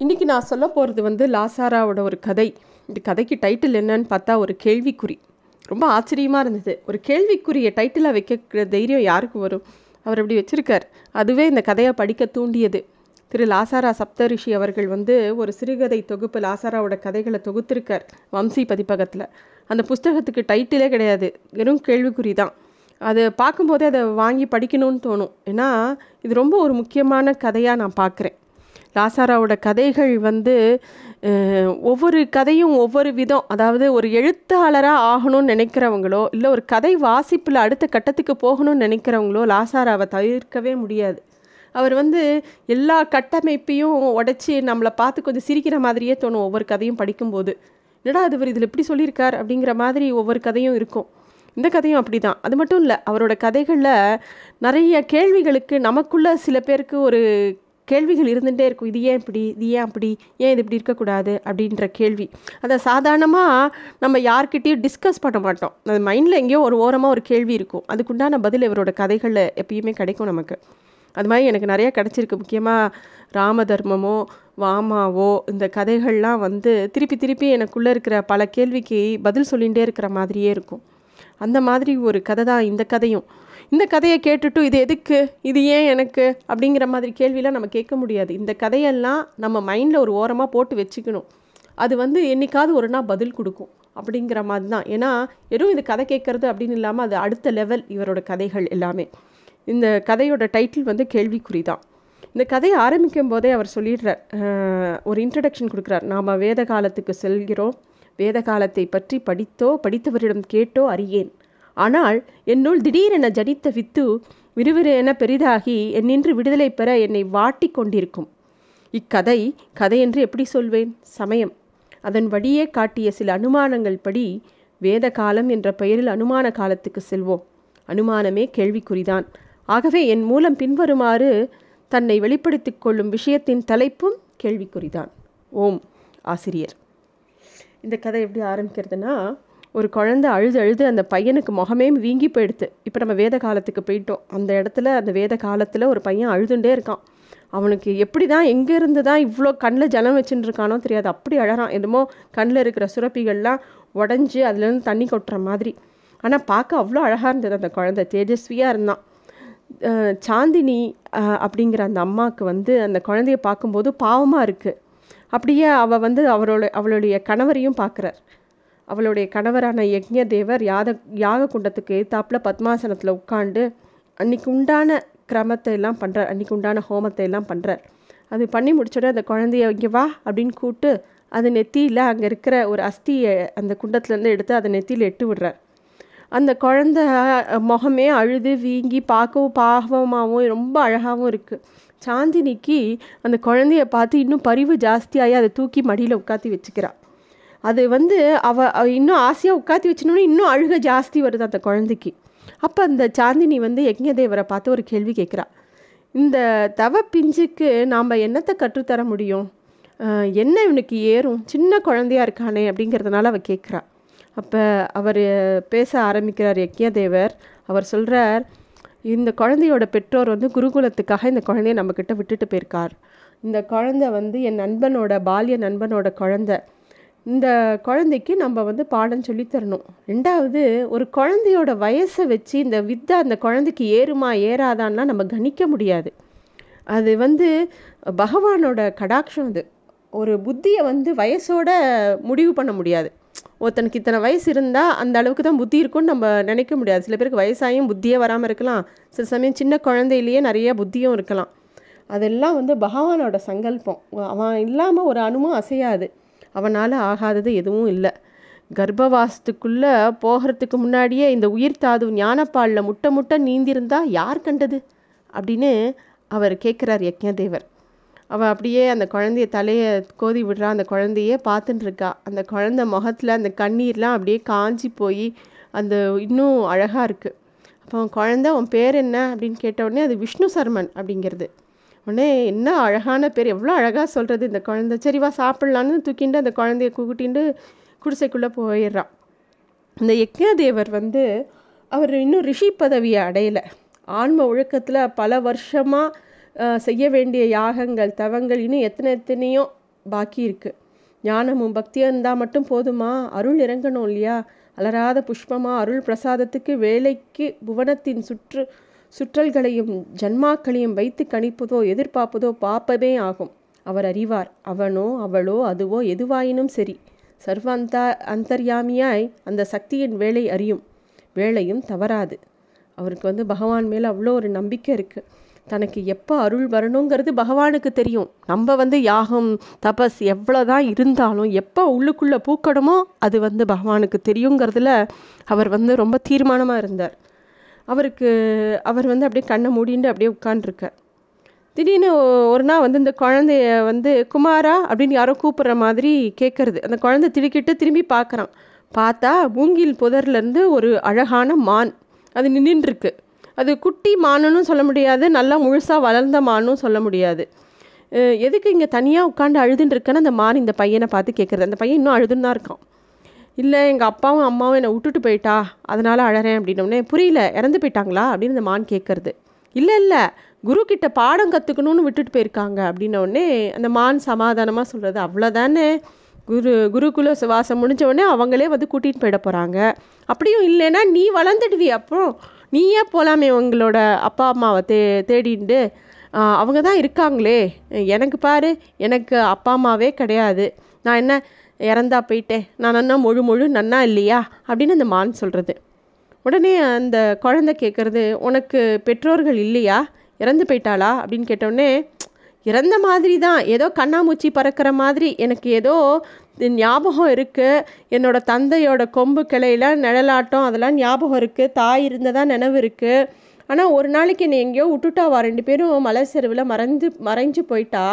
இன்றைக்கி நான் சொல்ல போகிறது வந்து லாசாராவோட ஒரு கதை. இந்த கதைக்கு டைட்டில் என்னன்னு பார்த்தா ஒரு கேள்விக்குறி. ரொம்ப ஆச்சரியமாக இருந்தது. ஒரு கேள்விக்குரிய டைட்டிலாக வைக்கிற தைரியம் யாருக்கு வரும்? அவர் அப்படி வச்சுருக்கார். அதுவே இந்த கதையை படிக்க தூண்டியது. திரு லாசாரா சப்தரிஷி அவர்கள் வந்து ஒரு சிறுகதை தொகுப்பு லாசாராவோட கதைகளை தொகுத்திருக்கார் வம்சி பதிப்பகத்தில். அந்த புஸ்தகத்துக்கு டைட்டிலே கிடையாது. வெறும் கேள்விக்குறி தான். அது பார்க்கும்போதே அதை வாங்கி படிக்கணும்னு தோணும். ஏன்னா இது ரொம்ப ஒரு முக்கியமான கதையாக நான் பார்க்குறேன். லாசாராவோட கதைகள் வந்து ஒவ்வொரு கதையும் ஒவ்வொரு விதம். அதாவது ஒரு எழுத்தாளராக ஆகணும்னு நினைக்கிறவங்களோ இல்லை ஒரு கதை வாசிப்பில் அடுத்த கட்டத்துக்கு போகணும்னு நினைக்கிறவங்களோ லாசாராவை தவிர்க்கவே முடியாது. அவர் வந்து எல்லா கட்டமைப்பையும் உடைச்சி நம்மளை பார்த்து கொஞ்சம் சிரிக்கிற மாதிரியே தோணும் ஒவ்வொரு கதையும் படிக்கும்போது. என்னடா அது இவர் இதில் எப்படி சொல்லியிருக்கார் அப்படிங்கிற மாதிரி ஒவ்வொரு கதையும் இருக்கும். இந்த கதையும் அப்படி தான் அது மட்டும் இல்லை அவரோட கதைகளில் நிறைய கேள்விகளுக்கு நமக்குள்ள சில பேருக்கு ஒரு கேள்விகள் இருந்துகிட்டே இருக்கும். இது ஏன் இப்படி? இது ஏன் அப்படி? ஏன் இது இப்படி இருக்கக்கூடாது? அப்படின்ற கேள்வி. அதை சாதாரணமாக நம்ம யார்கிட்டையும் டிஸ்கஸ் பண்ண மாட்டோம். அது மைண்டில் எங்கேயோ ஒரு ஓரமாக ஒரு கேள்வி இருக்கும். அதுக்குண்டான பதில் இவரோட கதைகளில் எப்பயுமே கிடைக்கும் நமக்கு. அது மாதிரி எனக்கு நிறையா கிடச்சிருக்கு. முக்கியமாக ராமதர்மமோ வாமாவோ இந்த கதைகள்லாம் வந்து திருப்பி திருப்பி எனக்குள்ளே இருக்கிற பல கேள்விக்கு பதில் சொல்லிகிட்டே இருக்கிற மாதிரியே இருக்கும். அந்த மாதிரி ஒரு கதை தான் இந்த கதையும். இந்த கதையை கேட்டுட்டு இது எதுக்கு? இது ஏன் எனக்கு? அப்படிங்கிற மாதிரி கேள்வியெலாம் நம்ம கேட்க முடியாது. இந்த கதையெல்லாம் நம்ம மைண்டில் ஒரு ஓரமாக போட்டு வச்சுக்கணும். அது வந்து என்னைக்காவது ஒரு நாள் பதில் கொடுக்கும் அப்படிங்கிற மாதிரி தான். ஏன்னா வெறும் இது கதை கேட்குறது அப்படின்னு இல்லாமல் அது அடுத்த லெவல் இவரோட கதைகள் எல்லாமே. இந்த கதையோட டைட்டில் வந்து கேள்விக்குறி தான். இந்த கதையை ஆரம்பிக்கும் போதே அவர் சொல்லிடுறார் ஒரு இன்ட்ரடக்ஷன் கொடுக்குறார். நாம் வேத காலத்துக்கு செல்கிறோம். வேத காலத்தை பற்றி படித்தோ படித்தவரிடம் கேட்டோ அறியேன். ஆனால் என்னுள் திடீரென ஜனித்த வித்து விறுவிறுவென பெரிதாகி என்னின்று விடுதலை பெற என்னை வாட்டி கொண்டிருக்கும். இக்கதை கதை என்று எப்படி சொல்வேன்? சமயம். அதன் வழியே காட்டிய சில அனுமானங்கள் படி வேத காலம் என்ற பெயரில் அனுமான காலத்துக்கு செல்வோம். அனுமானமே கேள்விக்குறிதான். ஆகவே என் மூலம் பின்வருமாறு தன்னை வெளிப்படுத்திக் கொள்ளும் விஷயத்தின் தலைப்பும் கேள்விக்குறிதான். ஓம் ஆசிரியர். இந்த கதை எப்படி ஆரம்பிக்கிறதுனா ஒரு குழந்தை அழுது அழுது அந்த பையனுக்கு முகமே வீங்கி போயிடுது. இப்போ நம்ம வேத காலத்துக்கு போயிட்டோம். அந்த இடத்துல அந்த வேத காலத்தில் ஒரு பையன் அழுதுண்டே இருக்கான். அவனுக்கு எப்படி தான் எங்கேருந்து தான் இவ்வளோ கண்ணில் ஜலம் வச்சுட்டு இருக்கானோ தெரியாது. அப்படி அழகான் என்னமோ கண்ணில் இருக்கிற சுரப்பிகள்லாம் உடஞ்சி அதுலேருந்து தண்ணி கொட்டுற மாதிரி. ஆனால் பார்க்க அவ்வளோ அழகாக இருந்தது அந்த குழந்தை. தேஜஸ்வியாக இருந்தான். சாந்தினி அப்படிங்கிற அந்த அம்மாவுக்கு வந்து அந்த குழந்தைய பார்க்கும்போது பாவமாக இருக்குது அப்படியே அவள் வந்து அவரோட அவளுடைய கணவரையும் பார்க்குறார். அவளுடைய கணவரான யக்ஞதேவர் யாத யாக குண்டத்துக்கு எதிர்த்தாப்புல பத்மாசனத்தில் உட்காந்து அன்னைக்கு உண்டான கிரமத்தை எல்லாம் பண்ணுறார் அன்னைக்கு உண்டான ஹோமத்தை எல்லாம் பண்ணுறார் அது பண்ணி முடிச்சோட அந்த குழந்தைய இங்கே வா அப்படின்னு கூப்பிட்டு அது நெத்தியில் அங்கே இருக்கிற ஒரு அஸ்தியை அந்த குண்டத்துலேருந்து எடுத்து அதை நெத்தியில் எட்டு விடுறார். அந்த குழந்த முகமே அழுது வீங்கி பார்க்கவும் பாவமாகவும் ரொம்ப அழகாகவும் இருக்குது சாந்தினிக்கு அந்த குழந்தைய பார்த்து இன்னும் பரிவு ஜாஸ்தியாகி அதை தூக்கி மடியில் உட்காத்தி வச்சுக்கிறாள் அது வந்து அவ இன்னும் ஆசையாக உட்காத்தி வச்சினோன்னே இன்னும் அழுக ஜாஸ்தி வருது அந்த குழந்தைக்கு. அப்போ அந்த சாந்தினி வந்து யக்ஞதேவரை பார்த்து ஒரு கேள்வி கேட்குறா. இந்த தவ பிஞ்சுக்கு நாம் என்னத்தை கற்றுத்தர முடியும்? என்ன இவனுக்கு ஏறும்? சின்ன குழந்தையா இருக்கானே அப்படிங்கிறதுனால அவள் கேட்குறா. அப்போ அவர் பேச ஆரம்பிக்கிறார் யக்ஞதேவர். அவர் சொல்கிறார் இந்த குழந்தையோட பெற்றோர் வந்து குருகுலத்துக்காக இந்த குழந்தைய நம்மக்கிட்ட விட்டுட்டு போயிருக்கார். இந்த குழந்தை வந்து என் நண்பனோட பால்ய நண்பனோட குழந்தை. இந்த குழந்தைக்கு நம்ம வந்து பாடம் சொல்லித் தரணும். ரெண்டாவது ஒரு குழந்தையோட வயசை வச்சு இந்த வித்தை அந்த குழந்தைக்கு ஏறுமா ஏறாதான்னா நம்ம கணிக்க முடியாது. அது வந்து பகவானோட கடாட்சம் அது. ஒரு புத்தியை வந்து வயசோட முடிவு பண்ண முடியாது. ஒருத்தனுக்கு இத்தனை வயசு இருந்தால் அந்த அளவுக்கு தான் புத்தி இருக்கும்னு நம்ம நினைக்க முடியாது. சில பேருக்கு வயசாயும் புத்தியே வராமல் இருக்கலாம். சில சமயம் சின்ன குழந்தையிலேயே நிறைய புத்தியும் இருக்கலாம். அதெல்லாம் வந்து பகவானோட சங்கல்பம். அவன் இல்லாமல் ஒரு அணுமும் அசையாது. அவனால் ஆகாதது எதுவும் இல்லை. கர்ப்பவாசத்துக்குள்ளே போகிறதுக்கு முன்னாடியே இந்த உயிர் தாது ஞானப்பாலில் முட்டை முட்டை நீந்திருந்தா யார் கண்டது? அப்படின்னு அவர் கேட்குறார் யக்ஞதேவர். அவள் அப்படியே அந்த குழந்தைய தலையை கோதி விடுறா. அந்த குழந்தையே பார்த்துட்டுருக்கா அந்த குழந்த முகத்தில் அந்த கண்ணீர்லாம் அப்படியே காஞ்சி போய் அந்த இன்னும் அழகாக இருக்குது அப்போ அவன் குழந்த உன் பேர் என்ன? அப்படின்னு கேட்ட உடனே அது விஷ்ணு சர்மன் அப்படிங்கிறது. உடனே என்ன அழகான பேர். எவ்வளோ அழகாக சொல்கிறது இந்த குழந்த. சரிவா சாப்பிட்லான்னு தூக்கிட்டு அந்த குழந்தைய கூட்டிட்டு குடிசைக்குள்ளே போயிடுறான் இந்த யக்ஞதேவர் வந்து அவர் இன்னும் ரிஷி பதவியை அடையலை. ஆன்ம ஒழுக்கத்தில் பல வருஷமாக செய்ய வேண்டிய யாகங்கள் தவங்கள் இன்னும் எத்தனை எத்தனையோ பாக்கி இருக்குது ஞானமும் பக்தியும் இருந்தால் மட்டும் போதுமா? அருள் இறங்கணும் இல்லையா? அலராத புஷ்பமாக அருள் பிரசாதத்துக்கு வேலைக்கு புவனத்தின் சுற்று சுற்றல்களையும் ஜன்மாக்களையும் வைத்து கணிப்பதோ எதிர்பார்ப்பதோ பார்ப்பதே ஆகும். அவர் அறிவார். அவனோ அவளோ அதுவோ எதுவாயினும் சரி. சர்வந்தா அந்தர்யாமியாய் அந்த சக்தியின் வேலை அறியும். வேலையும் தவறாது. அவருக்கு வந்து பகவான் மேலே அவ்வளோ ஒரு நம்பிக்கை இருக்குது தனக்கு எப்போ அருள் வரணுங்கிறது பகவானுக்கு தெரியும். நம்ம வந்து யாகம் தபஸ் எவ்வளோதான் இருந்தாலும் எப்போ உள்ளுக்குள்ளே பூக்கணுமோ அது வந்து பகவானுக்கு தெரியுங்கிறதுல அவர் வந்து ரொம்ப தீர்மானமாக இருந்தார். அவருக்கு அவர் வந்து அப்படியே கண்ணை மூடிண்டு அப்படியே உட்காண்டிருக்கார் திடீர்னு ஒரு நாள் வந்து இந்த குழந்தைய வந்து குமாரா அப்படின்னு யாரோ கூப்பிட்ற மாதிரி கேட்குறது. அந்த குழந்தை திடுக்கிட்டு திரும்பி பார்க்குறான். பார்த்தா மூங்கில் புதர்லேருந்து ஒரு அழகான மான். அது நின்றுருக்கு அது குட்டி மானுன்னு சொல்ல முடியாது நல்லா முழுசாக வளர்ந்த மானும் சொல்ல முடியாது. எதுக்கு இங்கே தனியாக உட்காந்து அழுதுன்னு இருக்கேன்னு அந்த மான் இந்த பையனை பார்த்து கேட்குறது அந்த பையன் இன்னும் அழுதுன்னு தான் இருக்கான். இல்லை எங்கள் அப்பாவும் அம்மாவும் என்னை விட்டுட்டு போயிட்டா அதனால் அழறேன் அப்படின்னோடனே புரியல இறந்து போயிட்டாங்களா? அப்படின்னு இந்த மான் கேட்குறது இல்லை இல்லை குரு கிட்ட பாடம் கற்றுக்கணும்னு விட்டுட்டு போயிருக்காங்க. அப்படின்னோடனே அந்த மான் சமாதானமாக சொல்கிறது அவ்வளோதானே குரு குருகுல சுவாசம் முடிஞ்ச உடனே அவங்களே வந்து கூட்டிகிட்டு போயிட போகிறாங்க அப்படியும் இல்லைன்னா நீ வளர்ந்துடுவி அப்புறம் நீயே போகலாமே உங்களோட அப்பா அம்மாவை தே தேடிண்டு. அவங்க தான் இருக்காங்களே. எனக்கு பாரு எனக்கு அப்பா அம்மாவே கிடையாது. நான் என்ன இறந்தா போயிட்டேன். நான் நன்னா முழு முழு நன்னா இல்லையா? அப்படின்னு அந்த மான் சொல்கிறது உடனே அந்த குழந்தை கேட்குறது உனக்கு பெற்றோர்கள் இல்லையா? இறந்து போயிட்டாளா? அப்படின்னு கேட்டோடனே இறந்த மாதிரி தான் ஏதோ கண்ணாமூச்சி பறக்கிற மாதிரி எனக்கு ஏதோ ஞாபகம் இருக்குது என்னோடய தந்தையோட கொம்பு கிளையில நிழலாட்டம் அதெல்லாம் ஞாபகம் இருக்குது தாய் இருந்ததாக நினைவு இருக்குது ஆனால் ஒரு நாளைக்கு என்னை எங்கேயோ விட்டுட்டாவா ரெண்டு பேரும் மலை செருவில் மறைஞ்சு மறைஞ்சு போயிட்டா.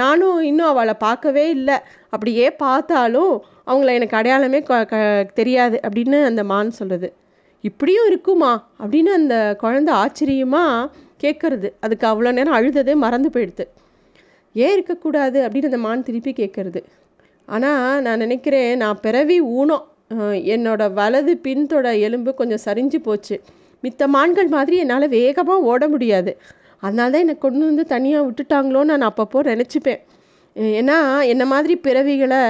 நானும் இன்னும் அவளை பார்க்கவே இல்லை. அப்படியே பார்த்தாலும் அவங்கள எனக்கு அடையாளமே தெரியாது அப்படின்னு அந்த மான் சொல்லுது இப்படியும் இருக்குமா? அப்படின்னு அந்த குழந்த ஆச்சரியமாக கேட்குறது. அதுக்கு அவ்வளோ நேரம் அழுததே மறந்து போயிடுது ஏன் இருக்கக்கூடாது அப்படின்னு அந்த மான் திருப்பி கேட்குறது. ஆனால் நான் நினைக்கிறேன் நான் பிறவி ஊனம். என்னோட வலது பின்தொட எலும்பு கொஞ்சம் சரிஞ்சு போச்சு. மித்த மான்கள் மாதிரி என்னால் வேகமாக ஓட முடியாது. அதனால தான் என்னை கொண்டு வந்து தனியாக விட்டுட்டாங்களோன்னு நான் அப்பப்போ நினச்சிப்பேன். ஏன்னா என்ன மாதிரி பிறவிகளை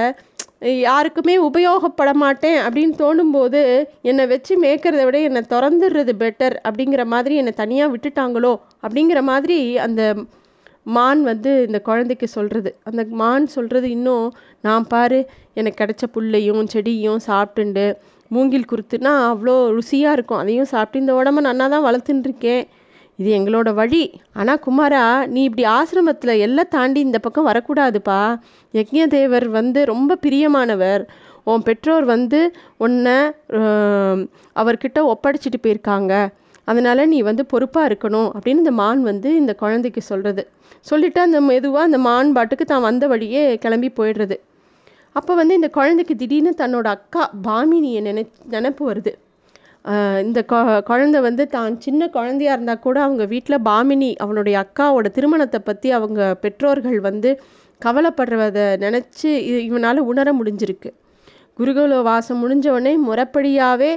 யாருக்குமே உபயோகப்பட மாட்டேன் அப்படின்னு தோணும்போது என்னை வச்சு மேய்க்கிறத விட என்னை திறந்துடுறது பெட்டர் அப்படிங்கிற மாதிரி என்னை தனியாக விட்டுட்டாங்களோ அப்படிங்கிற மாதிரி அந்த மான் வந்து இந்த குழந்தைக்கு சொல்கிறது அந்த மான் சொல்கிறது இன்னும் நான் பாரு எனக்கு கிடைச்ச புல்லையும் செடியும் சாப்பிட்டுண்டு. மூங்கில் குருத்துனா அவ்வளோ ருசியாக இருக்கும். அதையும் சாப்பிட்டு இந்த உடம்ப நன்னா தான் வளர்த்துட்டுருக்கேன் இது எங்களோட வழி. ஆனால் குமாரா நீ இப்படி ஆசிரமத்தில் எல்லாம் தாண்டி இந்த பக்கம் வரக்கூடாதுப்பா. யக்ஞதேவர் வந்து ரொம்ப பிரியமானவர். உன் பெற்றோர் வந்து உன்னை அவர்கிட்ட ஒப்படைச்சிட்டு போயிருக்காங்க. அதனால் நீ வந்து பொறுப்பாக இருக்கணும் அப்படின்னு இந்த மான் வந்து இந்த குழந்தைக்கு சொல்கிறது சொல்லிவிட்டு அந்த மெதுவாக அந்த மான் பாட்டுக்கு தான் வந்த வழியே கிளம்பி போயிடுறது. அப்போ வந்து இந்த குழந்தைக்கு திடீர்னு தன்னோட அக்கா பாமினியை நினை நினப்பு வருது. இந்த குழந்தை வந்து தான் சின்ன குழந்தையாக இருந்தால் கூட அவங்க வீட்டில் பாமினி அவனுடைய அக்காவோட திருமணத்தை பற்றி அவங்க பெற்றோர்கள் வந்து கவலைப்படுறதை நினச்சி இவனால் உணர முடிஞ்சிருக்கு. குருகுல வாசம் முடிஞ்சவொடனே முறைப்படியாகவே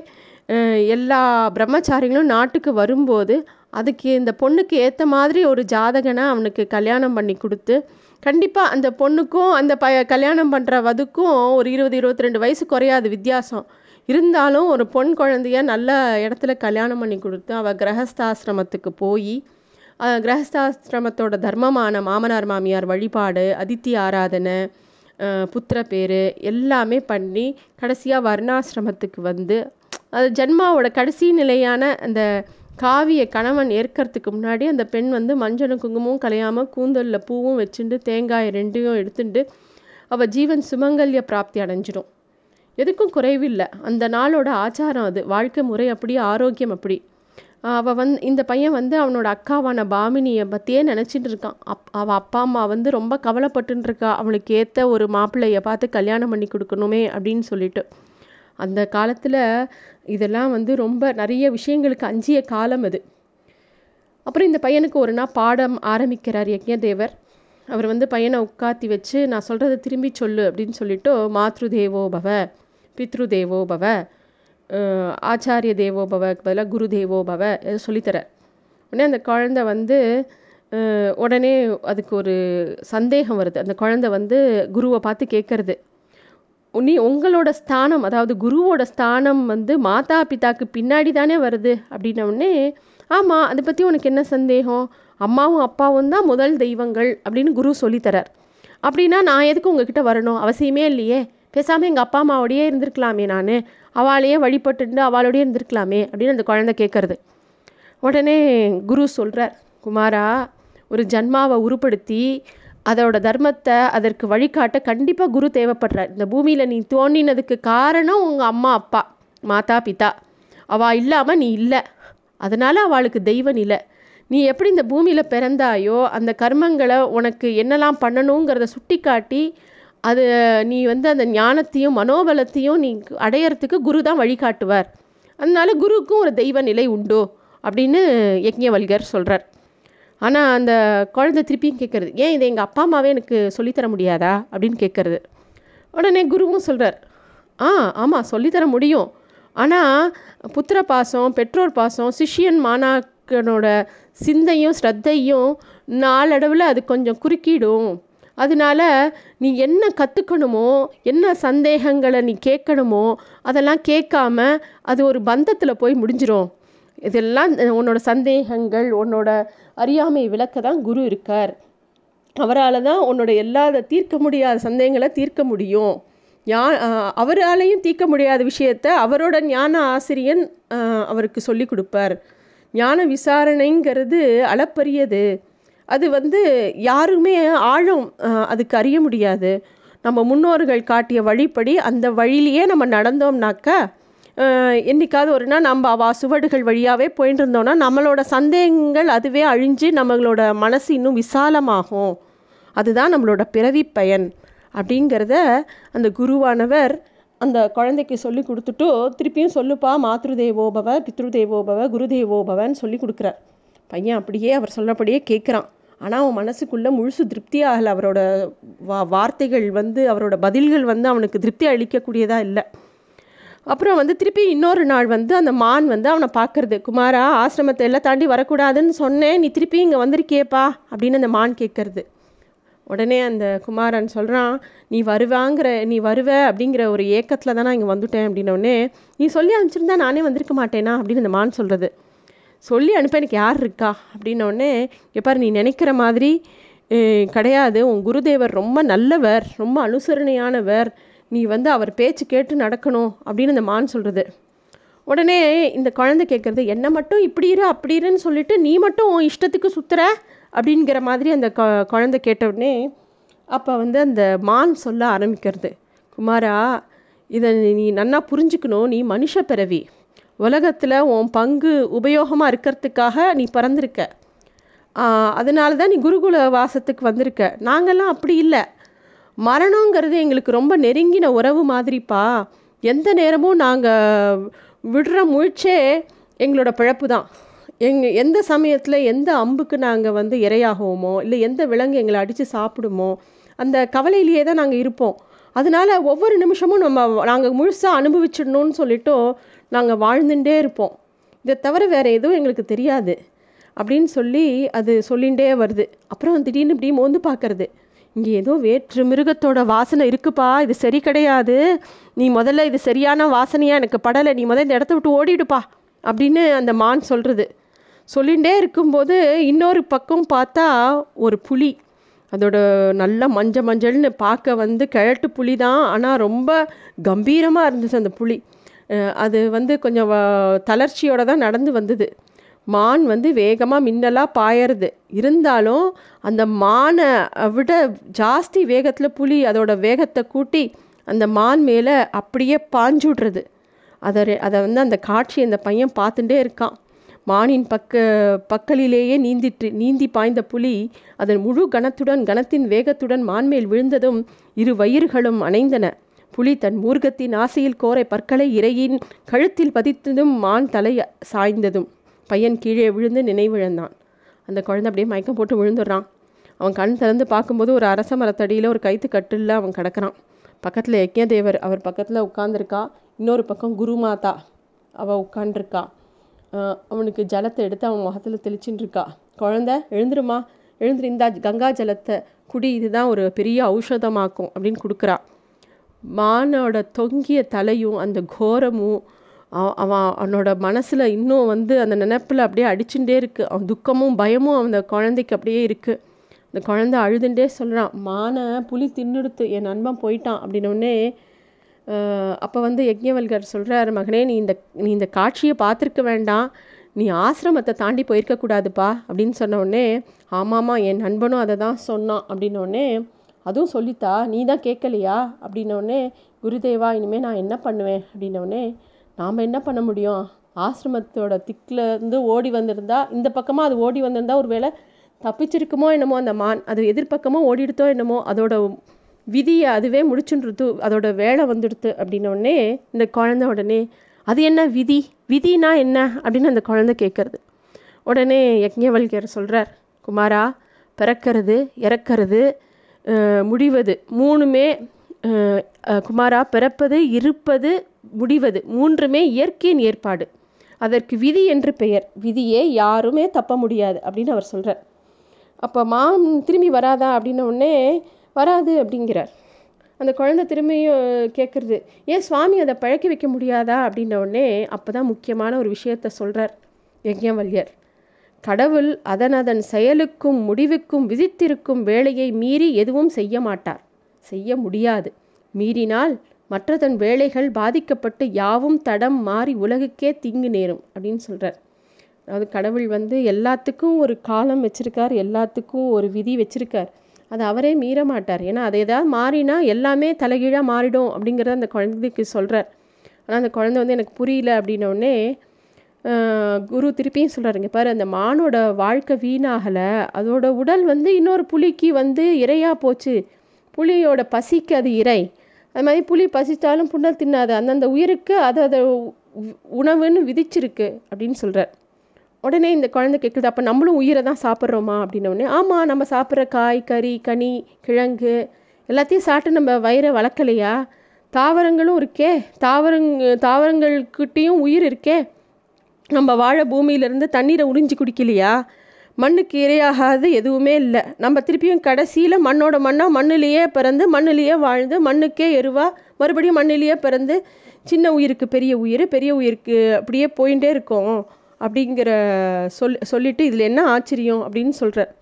எல்லா பிரம்மச்சாரிகளும் நாட்டுக்கு வரும்போது அதுக்கு இந்த பொண்ணுக்கு ஏற்ற மாதிரி ஒரு ஜாதகனை அவனுக்கு கல்யாணம் பண்ணி கொடுத்து கண்டிப்பாக அந்த பொண்ணுக்கும் அந்த ப கல்யாணம் பண்ணுற வதுக்கும் ஒரு இருபது இருபத்தி ரெண்டு வயசு குறையாது வித்தியாசம். இருந்தாலும் ஒரு பொன் குழந்தைய நல்ல இடத்துல கல்யாணம் பண்ணி கொடுத்து அவள் கிரகஸ்தாசிரமத்துக்கு போய் கிரகஸ்தாசிரமத்தோட தர்மமான மாமனார் மாமியார் வழிபாடு அதித்தி ஆராதனை புத்திர பேர் எல்லாமே பண்ணி கடைசியாக வர்ணாசிரமத்துக்கு வந்து அது ஜென்மாவோட கடைசி நிலையான அந்த காவிய கணவன் ஏற்கிறதுக்கு முன்னாடி அந்த பெண் வந்து மஞ்சளும் குங்குமமும் கலையாமல் கூந்தலில் பூவும் வச்சுட்டு தேங்காய் ரெண்டையும் எடுத்துட்டு அவள் ஜீவன் சுமங்கல்ய பிராப்தி அடைஞ்சிடும். எதுக்கும் குறைவில்லை. அந்த நாளோட ஆச்சாரம் அது. வாழ்க்கை முறை அப்படி ஆரோக்கியம் அப்படி. அவள் வந் இந்த பையன் வந்து அவனோட அக்காவான பாமினியை பற்றியே நினச்சிட்டு இருக்கான். அப் அவள் அப்பா அம்மா வந்து ரொம்ப கவலைப்பட்டுருக்கா அவளுக்கு ஏற்ற ஒரு மாப்பிள்ளையை பார்த்து கல்யாணம் பண்ணி கொடுக்கணுமே அப்படின்னு சொல்லிட்டு. அந்த காலத்தில் இதெல்லாம் வந்து ரொம்ப நிறைய விஷயங்களுக்கு அஞ்சிய காலம் அது. அப்புறம் இந்த பையனுக்கு ஒரு நாள் பாடம் ஆரம்பிக்கிறார் யக்ஞதேவர். அவர் வந்து பையனை உட்காத்தி வச்சு நான் சொல்கிறத திரும்பி சொல்லு அப்படின்னு சொல்லிட்டு மாத்ரு தேவோ பவ. பித்ருதேவோ பவ ஆச்சாரிய தேவோ பதிலாக குரு தேவோ பவ சொல்லித்தர. உடனே அந்த குழந்தை வந்து உடனே அதுக்கு ஒரு சந்தேகம் வருது. அந்த குழந்தை வந்து குருவை பார்த்து கேட்கறது. நீ உங்களோட ஸ்தானம் அதாவது குருவோட ஸ்தானம் வந்து மாதா பிதாக்கு பின்னாடி தானே வருது அப்படின்ன உடனே ஆமாம் அதை பற்றி உனக்கு என்ன சந்தேகம்? அம்மாவும் அப்பாவும் தான் முதல் தெய்வங்கள் அப்படின்னு குரு சொல்லித்தரார். அப்படின்னா நான் எதுக்கு உங்ககிட்ட வரணும்? அவசியமே இல்லையே. பேசாமல் எங்கள் அப்பா அம்மாவோடையே இருந்திருக்கலாமே நான். அவளையே வழிபட்டுட்டு அவளோடயே இருந்திருக்கலாமே அப்படின்னு அந்த குழந்தை கேட்குறது உடனே குரு சொல்கிறார் குமாரா ஒரு ஜன்மாவை உருப்படுத்தி அதோட தர்மத்தை அதற்கு வழிகாட்ட கண்டிப்பாக குரு தேவைப்படுறார். இந்த பூமியில் நீ தோண்டினதுக்கு காரணம் உங்கள் அம்மா அப்பா மாதா பிதா. அவள் இல்லாமல் நீ இல்லை. அதனால் அவளுக்கு தெய்வம் இல்லை. நீ எப்படி இந்த பூமியில் பிறந்தாயோ அந்த கர்மங்களை உனக்கு என்னெல்லாம் பண்ணணுங்கிறத சுட்டி காட்டி அது நீ வந்து அந்த ஞானத்தையும் மனோபலத்தையும் நீ அடையறதுக்கு குரு தான் வழிகாட்டுவார். அதனால குருவுக்கும் ஒரு தெய்வ நிலை உண்டோ அப்படின்னு யக்ஞவல்கர் சொல்கிறார் ஆனால் அந்த குழந்தை திருப்பியும் கேட்குறது ஏன் இதை எங்கள் அப்பா அம்மாவே எனக்கு சொல்லித்தர முடியாதா? அப்படின்னு கேட்குறது உடனே குருவும் சொல்கிறார் ஆ ஆமாம் சொல்லித்தர முடியும். ஆனால் புத்திர பாசம் பெற்றோர் பாசம் சிஷ்யன் மாணாக்கனோட சிந்தையும் ஸ்ரத்தையும் நாளடைவில் அது கொஞ்சம் குறுக்கிடும். அதனால நீ என்ன கற்றுக்கணுமோ என்ன சந்தேகங்களை நீ கேட்கணுமோ அதெல்லாம் கேட்காம அது ஒரு பந்தத்தில் போய் முடிஞ்சிரும். இதெல்லாம் உன்னோட சந்தேகங்கள் உன்னோட அறியாமை விளக்க தான் குரு இருக்கார். அவரால் தான் உன்னோட எல்லா தீர்க்க முடியாத சந்தேகங்களை தீர்க்க முடியும். ஞா அவராலையும் தீர்க்க முடியாத விஷயத்தை அவரோட ஞான ஆசிரியன் அவருக்கு சொல்லி கொடுப்பார். ஞான விசாரணைங்கிறது அளப்பரியது. அது வந்து யாருமே ஆழம் அதுக்கு அறிய முடியாது. நம்ம முன்னோர்கள் காட்டிய வழிப்படி அந்த வழியிலேயே நம்ம நடந்தோம்னாக்கா என்னைக்காவது ஒரு நாள் நம்ம அவ சுவடுகள் வழியாகவே போயிட்டு இருந்தோம்னா நம்மளோட சந்தேகங்கள் அதுவே அழிஞ்சு நம்மளோட மனசு இன்னும் விசாலமாகும். அதுதான் நம்மளோட பிறவி பயன். அப்படிங்கிறத அந்த குருவானவர் அந்த குழந்தைக்கு சொல்லி கொடுத்துட்டு திருப்பியும் சொல்லுப்பா மாத்ருதேவோபவ பித்ருதேவோபவ குருதேவோபவன்னு சொல்லி கொடுக்குறார். பையன் அப்படியே அவர் சொல்லப்படியே கேட்குறான். ஆனால் அவன் மனசுக்குள்ளே முழுசு திருப்தி ஆகலை. அவரோட வா வார்த்தைகள் வந்து அவரோட பதில்கள் வந்து அவனுக்கு திருப்தி அளிக்கக்கூடியதாக இல்லை. அப்புறம் வந்து திருப்பி இன்னொரு நாள் வந்து அந்த மான் வந்து அவனை பார்க்கறது. குமாரா ஆசிரமத்தை எல்லாம் தாண்டி வரக்கூடாதுன்னு சொன்னேன். நீ திருப்பி இங்கே வந்திருக்கியப்பா அப்படின்னு அந்த மான் கேட்கறது உடனே அந்த குமாரன் சொல்கிறான் நீ வருவாங்கிற நீ வருவ அப்படிங்கிற ஒரு ஏக்கத்தில் தான் நான் இங்கே வந்துட்டேன் அப்படின்னோடனே நீ சொல்லி அனுப்பிச்சிருந்தா நானே வந்திருக்க மாட்டேனா? அப்படின்னு அந்த மான் சொல்கிறது சொல்லி அனுப்ப எனக்கு யார் இருக்கா? அப்படின்னோடனே எப்பார் நீ நினைக்கிற மாதிரி கிடையாது. உன் குருதேவர் ரொம்ப நல்லவர் ரொம்ப அனுசரணையானவர். நீ வந்து அவர் பேச்சு கேட்டு நடக்கணும் அப்படின்னு அந்த மான் சொல்கிறது உடனே இந்த குழந்தை கேட்குறது என்னை மட்டும் இப்படி இரு அப்படி இருன்னு சொல்லிட்டு நீ மட்டும் உன் இஷ்டத்துக்கு சுத்துற? அப்படிங்கிற மாதிரி அந்த குழந்தை கேட்ட உடனே அப்போ வந்து அந்த மான் சொல்ல ஆரம்பிக்கிறது. குமாரா இதை நீ நன்னா புரிஞ்சுக்கணும். நீ மனுஷ பிறவி. உலகத்தில் உன் பங்கு உபயோகமாக இருக்கிறதுக்காக நீ பிறந்திருக்க. அதனால தான் நீ குருகுல வாசத்துக்கு வந்திருக்க. நாங்கள்லாம் அப்படி இல்லை. மரணங்கிறது எங்களுக்கு ரொம்ப நெருங்கின உறவு மாதிரிப்பா. எந்த நேரமும் நாங்கள் விடுற முழிச்சே எங்களோட பிழப்பு தான் எங் எந்த சமயத்தில் எந்த அம்புக்கு நாங்கள் வந்து இரையாகுவோமோ இல்லை எந்த விலங்கு எங்களை அடித்து சாப்பிடுமோ அந்த கவலையிலேயே தான் நாங்கள் இருப்போம். அதனால ஒவ்வொரு நிமிஷமும் நம்ம நாங்கள் முழுசாக அனுபவிச்சிடணும்னு சொல்லிவிட்டோம் நாங்கள் வாழ்ந்துட்டே இருப்போம். இதை தவிர வேறு எதுவும் எங்களுக்கு தெரியாது. அப்படின்னு சொல்லி அது சொல்லிகிட்டே வருது. அப்புறம் திடீர்னு இப்படி மோந்து பார்க்கறது இங்கே ஏதோ வேற்று மிருகத்தோட வாசனை இருக்குப்பா இது சரி கிடையாது. நீ முதல்ல இது சரியான வாசனையாக எனக்கு படலை நீ முதல்ல இந்த இடத்த விட்டு ஓடிடுப்பா அப்படின்னு அந்த மான் சொல்கிறது சொல்லிகிட்டே இருக்கும்போது இன்னொரு பக்கம் பார்த்தா ஒரு புலி. அதோட நல்ல மஞ்சள் மஞ்சள்னு பார்க்க வந்து கிழட்டு புலி தான் ஆனால் ரொம்ப கம்பீரமாக இருந்துச்சு அந்த புலி. அது வந்து கொஞ்சம் தளர்ச்சியோடு தான் நடந்து வந்தது. மான் வந்து வேகமாக மின்னலாக பாயறது. இருந்தாலும் அந்த மானை விட ஜாஸ்தி வேகத்தில் புலி அதோட வேகத்தை கூட்டி அந்த மான் மேலே அப்படியே பாஞ்சுடுறது. அதை அதை வந்து அந்த காட்சி அந்த பையன் பார்த்துட்டே இருக்கான். மானின் பக்க பக்கலிலேயே நீந்திட்டு நீந்தி பாய்ந்த புலி அதன் முழு கணத்துடன் கனத்தின் வேகத்துடன் மான்மேல் விழுந்ததும் இரு வயிறுகளும் அணைந்தன. புலி தன் மூர்க்கத்தின் ஆசையில் கோரை பற்களை இரையின் கழுத்தில் பதித்ததும் மான் தலை சாய்ந்ததும். பையன் கீழே விழுந்து நினைவிழந்தான். அந்த குழந்தை அப்படியே மயக்கம் போட்டு விழுந்துடுறான். அவன் கண் திறந்து பார்க்கும்போது ஒரு அரச மரத்தடியில் ஒரு கைத்து கட்டில் அவன் கிடக்கிறான். பக்கத்தில் யக்ஞதேவர் அவர் பக்கத்தில் உட்காந்துருக்கா இன்னொரு பக்கம் குருமாதா அவள் உட்காண்டிருக்கா அவனுக்கு ஜலத்தை எடுத்து அவன் முகத்தில் தெளிச்சுட்டு இருக்கா குழந்த எழுந்துருமா? எழுந்துருந்தா கங்கா ஜலத்தை குடி இதுதான் ஒரு பெரிய ஔஷதமாக்கும் அப்படின்னு கொடுக்குறா. மானோட தொங்கிய தலையும் அந்த கோரமும் அவன் அவனோட மனசில் இன்னும் வந்து அந்த நினப்பில் அப்படியே அடிச்சுட்டே இருக்குது அவன் துக்கமும் பயமும் அந்த குழந்தைக்கு அப்படியே இருக்குது அந்த குழந்த அழுதுண்டே சொல்கிறான் மானை புலி தின்னுடுத்து என் நண்பன் போயிட்டான் அப்படின்னோடனே அப்போ வந்து யஜ்ஞவல்கர் சொல்கிறார் மகனே நீ இந்த நீ இந்த காட்சியை பார்த்துருக்க வேண்டாம். நீ ஆசிரமத்தை தாண்டி போயிருக்கக்கூடாதுப்பா அப்படின்னு சொன்ன உடனே ஆமாம்மா என் நண்பனும் அதை தான் சொன்னான் அப்படின்னோடனே அதுவும் சொல்லித்தா நீ தான் கேட்கலையா? அப்படின்னோடனே குருதேவா இனிமேல் நான் என்ன பண்ணுவேன்? அப்படின்னோடனே நாம் என்ன பண்ண முடியும்? ஆசிரமத்தோட திக்கில் இருந்து ஓடி வந்திருந்தா இந்த பக்கமாக அது ஓடி வந்திருந்தா ஒரு வேளை தப்பிச்சிருக்குமோ என்னமோ அந்த மான். அது எதிர்பக்கமாக ஓடிடுத்தோ என்னமோ அதோட விதியை அதுவே முடிச்சுன்றது அதோட வேலை வந்துடுது அப்படின்னோடனே இந்த குழந்த உடனே அது என்ன விதி? விதினா என்ன? அப்படின்னு அந்த குழந்தை கேட்குறது. உடனே யக்ஞவல்கர் சொல்கிறார் குமாரா பிறக்கிறது இறக்கிறது முடிவது. மூணுமே குமாரா பிறப்பது இருப்பது முடிவது. மூன்றுமே இயற்கையின் ஏற்பாடு. அதற்கு விதி என்று பெயர். விதியே யாருமே தப்ப முடியாது அப்படின்னு அவர் சொல்கிறார் அப்போ மாம் திரும்பி வராதா அப்படின்ன உடனே வராது அப்படிங்கிறார். அந்த குழந்தை திரும்பியும் கேட்குறது ஏன் சுவாமி அதை பழக்கி வைக்க முடியாதா? அப்படின்ன உடனே அப்போ தான் முக்கியமான ஒரு விஷயத்த சொல்கிறார் யஜ்ஞவல்யர். கடவுள் அதன் அதன் செயலுக்கும் முடிவுக்கும் விதித்திருக்கும் வேலையை மீறி எதுவும் செய்ய மாட்டார். செய்ய முடியாது. மீறினால் மற்றதன் வேலைகள் பாதிக்கப்பட்டு யாவும் தடம் மாறி உலகுக்கே தீங்கு நேரும் அப்படின்னு சொல்கிறார் அதாவது கடவுள் வந்து எல்லாத்துக்கும் ஒரு காலம் வச்சுருக்கார் எல்லாத்துக்கும் ஒரு விதி வச்சுருக்கார். அதை அவரே மீற மாட்டார். ஏன்னா அதை ஏதாவது மாறினா எல்லாமே தலைகீழாக மாறிடும் அப்படிங்கிறத அந்த குழந்தைக்கு சொல்கிறார் ஆனால் அந்த குழந்தை வந்து எனக்கு புரியல அப்படின்னோடனே குரு திருப்பியும் சொல்கிறாருங்க பாரு அந்த மானோட வாழ்க்கை வீணாகலை அதோட உடல் வந்து இன்னொரு புலிக்கு வந்து இரையாக போச்சு. புலியோட பசிக்கு அது இறை. அது மாதிரி புலி பசித்தாலும் புண்ணல் தின்னாது. அந்தந்த உயிருக்கு அது அதை உணவுன்னு விதிச்சிருக்கு அப்படின்னு சொல்கிறார் உடனே இந்த குழந்தை கேட்குது அப்போ நம்மளும் உயிரை தான் சாப்பிட்றோமா? அப்படின்னோடனே ஆமாம் நம்ம சாப்பிட்ற காய் கறி கனி கிழங்கு எல்லாத்தையும் சாப்பிட்டு நம்ம வயிறை வளர்க்கலையா? தாவரங்களும் இருக்கே. தாவரங் தாவரங்கள்கிட்டேயும் உயிர் இருக்கே. நம்ம வாழ பூமியிலேருந்து தண்ணீரை உறிஞ்சி குடிக்கலையா? மண்ணுக்கு இரையாகாது எதுவுமே இல்லை. நம்ம திருப்பியும் கடைசியில் மண்ணோட மண்ணாக மண்ணிலேயே பிறந்து மண்ணிலேயே வாழ்ந்து மண்ணுக்கே எருவாக மறுபடியும் மண்ணிலேயே பிறந்து சின்ன உயிருக்கு பெரிய உயிர் பெரிய உயிருக்கு அப்படியே போயிட்டே இருக்கோம் அப்படிங்கிற சொல் சொல்லிவிட்டு இதில் என்ன ஆச்சரியம் அப்படின்னு சொல்கிறார்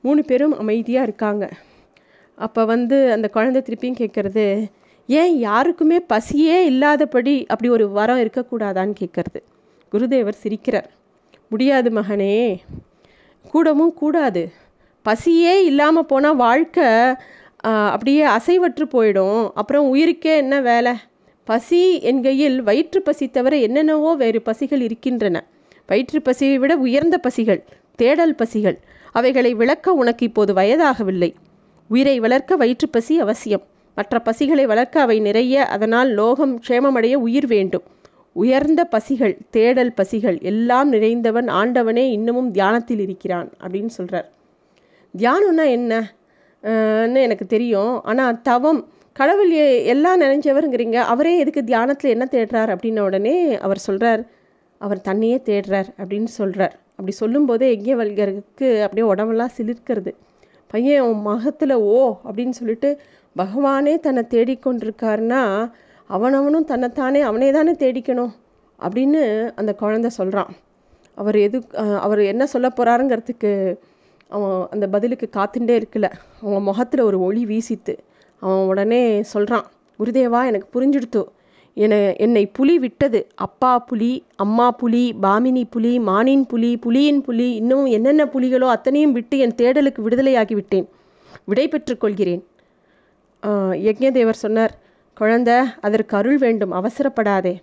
மூணு பேரும் அமைதியாக இருக்காங்க. அப்போ வந்து அந்த குழந்தை திருப்பியும் கேட்குறது ஏன் யாருக்குமே பசியே இல்லாதபடி அப்படி ஒரு வரம் இருக்கக்கூடாதான்னு கேட்குறது குருதேவர் சிரிக்கிறார். முடியாது மகனே கூடவும் கூடாது. பசியே இல்லாமல் போனால் வாழ்க்கை அப்படியே அசைவற்று போயிடும். அப்புறம் உயிருக்கே என்ன வேலை? பசி என்கையில் வயிற்று பசி தவிர என்னென்னவோ வேறு பசிகள் இருக்கின்றன. வயிற்று பசியை விட உயர்ந்த பசிகள் தேடல் பசிகள் அவைகளை விளக்க உனக்கு இப்போது வயதாகவில்லை. உயிரை வளர்க்க வயிற்று பசி அவசியம். மற்ற பசிகளை வளர்க்க அவை நிறைய. அதனால் லோகம் க்ஷேமமடைய உயிர் வேண்டும். உயர்ந்த பசிகள் தேடல் பசிகள் எல்லாம் நிறைந்தவன் ஆண்டவனே இன்னமும் தியானத்தில் இருக்கிறான் அப்படின்னு சொல்கிறார் தியானம்னா என்னன்னு எனக்கு தெரியும். ஆனால் தவம். கடவுள் எல்லாம் நினைஞ்சவருங்கிறீங்க. அவரே எதுக்கு தியானத்தில் என்ன தேடுறார் அப்படின்ன உடனே அவர் சொல்கிறார் அவர் தன்னையே தேடுறார் அப்படின்னு சொல்கிறார் அப்படி சொல்லும்போதே வல்கருக்கு அப்படியே உடம்பெல்லாம் சிலிர்க்கிறது. பையன் உன் மகத்தில் ஓ அப்படின்னு சொல்லிட்டு பகவானே தன்னை தேடிக்கொண்டிருக்காருன்னா அவனவனும் தன்னைத்தானே அவனே தானே தேடிக்கணும் அப்படின்னு அந்த குழந்த சொல்கிறான் அவர் எது அவர் என்ன சொல்ல போகிறாருங்கிறதுக்கு அவன் அந்த பதிலுக்கு காத்துட்டே இருக்கல. அவன் முகத்தில் ஒரு ஒளி வீசித்து அவன் உடனே சொல்கிறான் குருதேவா எனக்கு புரிஞ்சுடுத்து. என்னை என்னை புலி விட்டது. அப்பா புலி அம்மா புலி பாமினி புலி மானின் புலி புலியின் புலி இன்னும் என்னென்ன புலிகளோ அத்தனையும் விட்டு என் தேடலுக்கு விடுதலையாகி விட்டேன். விடை பெற்றுக்கொள்கிறேன் யஜ்ஞதேவர் சொன்னார் குழந்த அதற்கு அருள் வேண்டும் அவசரப்படாதே.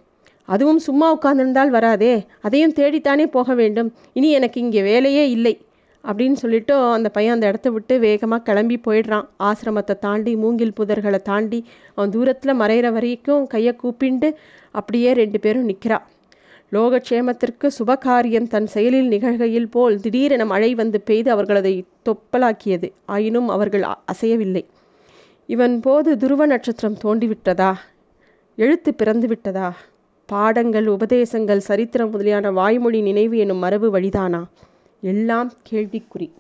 அதுவும் சும்மா உட்கார்ந்திருந்தால் வராதே. அதையும் தேடித்தானே போக வேண்டும். இனி எனக்கு இங்கே வேலையே இல்லை. அப்படின்னு சொல்லிட்டு அந்த பையன் அந்த இடத்த விட்டு வேகமாக கிளம்பி போயிடுறான். ஆசிரமத்தை தாண்டி மூங்கில் புதர்களை தாண்டி அவன் தூரத்தில் மறைகிற வரைக்கும் கையை கூப்பிண்டு அப்படியே ரெண்டு பேரும் நிற்கிறான் லோகக்ஷேமத்திற்கு சுபகாரியம் தன் செயலில் நிகழ்கையில் போல் திடீரென மழை வந்து பெய்து அவர்களதை தொப்பலாக்கியது. ஆயினும் அவர்கள் அசையவில்லை. இவன் போது துருவ நட்சத்திரம் தோண்டிவிட்டதா? எழுத்து பிறந்துவிட்டதா? பாடங்கள் உபதேசங்கள் சரித்திரம் முதலியான வாய்மொழி நினைவு எனும் மரபு வழிதானா? எல்லாம் கேள்விக்குறி.